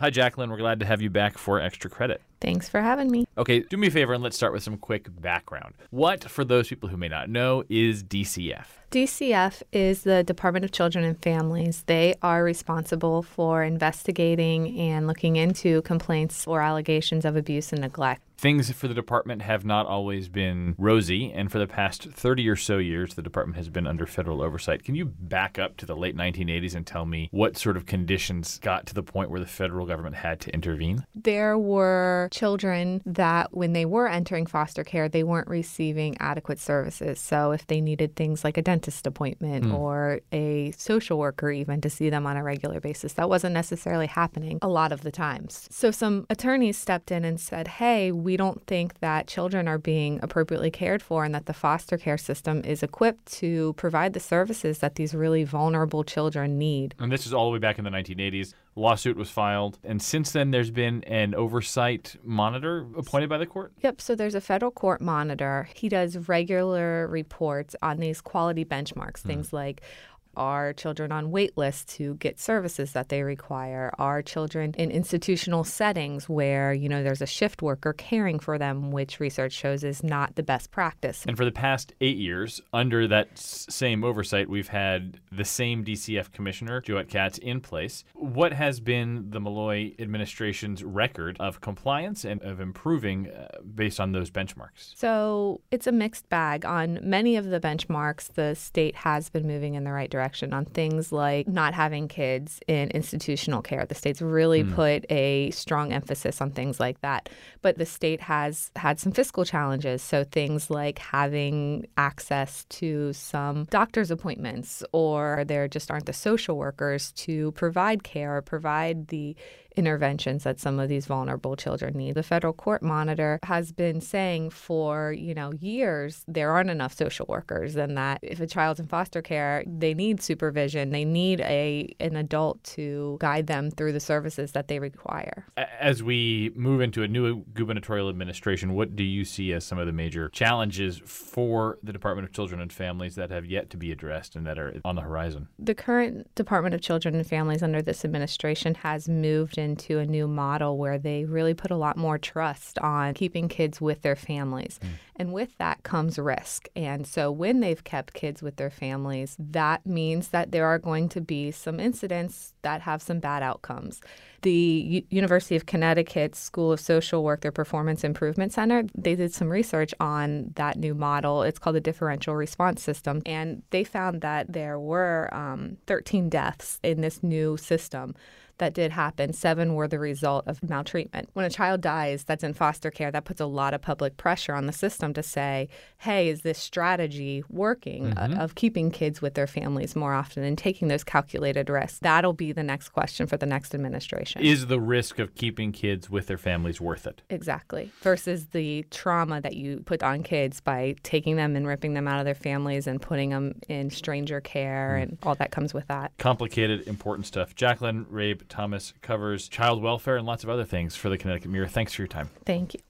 Hi, Jacqueline. We're glad to have you back for extra credit. Thanks for having me. Okay, do me a favor and let's start with some quick background. What, for those people who may not know, is DCF? DCF is the Department of Children and Families. They are responsible for investigating and looking into complaints or allegations of abuse and neglect. Things for the department have not always been rosy, and for the past 30 or so years, the department has been under federal oversight. Can you back up to the late 1980s and tell me what sort of conditions got to the point where the federal government had to intervene? There were children that, when they were entering foster care, they weren't receiving adequate services. So, if they needed things like a dentist appointment mm. or a social worker, even to see them on a regular basis, that wasn't necessarily happening a lot of the times. So, some attorneys stepped in and said, Hey, we don't think that children are being appropriately cared for and that the foster care system is equipped to provide the services that these really vulnerable children need. And this is all the way back in the 1980s lawsuit was filed. And since then, there's been an oversight monitor appointed by the court? Yep. So there's a federal court monitor. He does regular reports on these quality benchmarks, hmm. things like are children on wait lists to get services that they require? Are children in institutional settings where, you know, there's a shift worker caring for them, which research shows is not the best practice? And for the past eight years, under that same oversight, we've had the same DCF commissioner, Joette Katz, in place. What has been the Malloy administration's record of compliance and of improving uh, based on those benchmarks? So it's a mixed bag. On many of the benchmarks, the state has been moving in the right direction direction on things like not having kids in institutional care. The state's really mm. put a strong emphasis on things like that. But the state has had some fiscal challenges. So things like having access to some doctor's appointments, or there just aren't the social workers to provide care or provide the interventions that some of these vulnerable children need. The federal court monitor has been saying for, you know, years there aren't enough social workers and that if a child's in foster care, they need supervision. They need a an adult to guide them through the services that they require. As we move into a new gubernatorial administration, what do you see as some of the major challenges for the Department of Children and Families that have yet to be addressed and that are on the horizon? The current Department of Children and Families under this administration has moved into a new model where they really put a lot more trust on keeping kids with their families. Mm. And with that comes risk. And so when they've kept kids with their families, that means that there are going to be some incidents that have some bad outcomes. The U- University of Connecticut School of Social Work, their Performance Improvement Center, they did some research on that new model. It's called the differential response system. And they found that there were um, 13 deaths in this new system that did happen, seven were the result of maltreatment. When a child dies that's in foster care, that puts a lot of public pressure on the system to say, hey, is this strategy working uh, mm-hmm. of keeping kids with their families more often and taking those calculated risks? That'll be the next question for the next administration. Is the risk of keeping kids with their families worth it? Exactly. Versus the trauma that you put on kids by taking them and ripping them out of their families and putting them in stranger care mm. and all that comes with that. Complicated, important stuff. Jacqueline Rabe Thomas covers child welfare and lots of other things for the Connecticut Mirror. Thanks for your time. Thank you.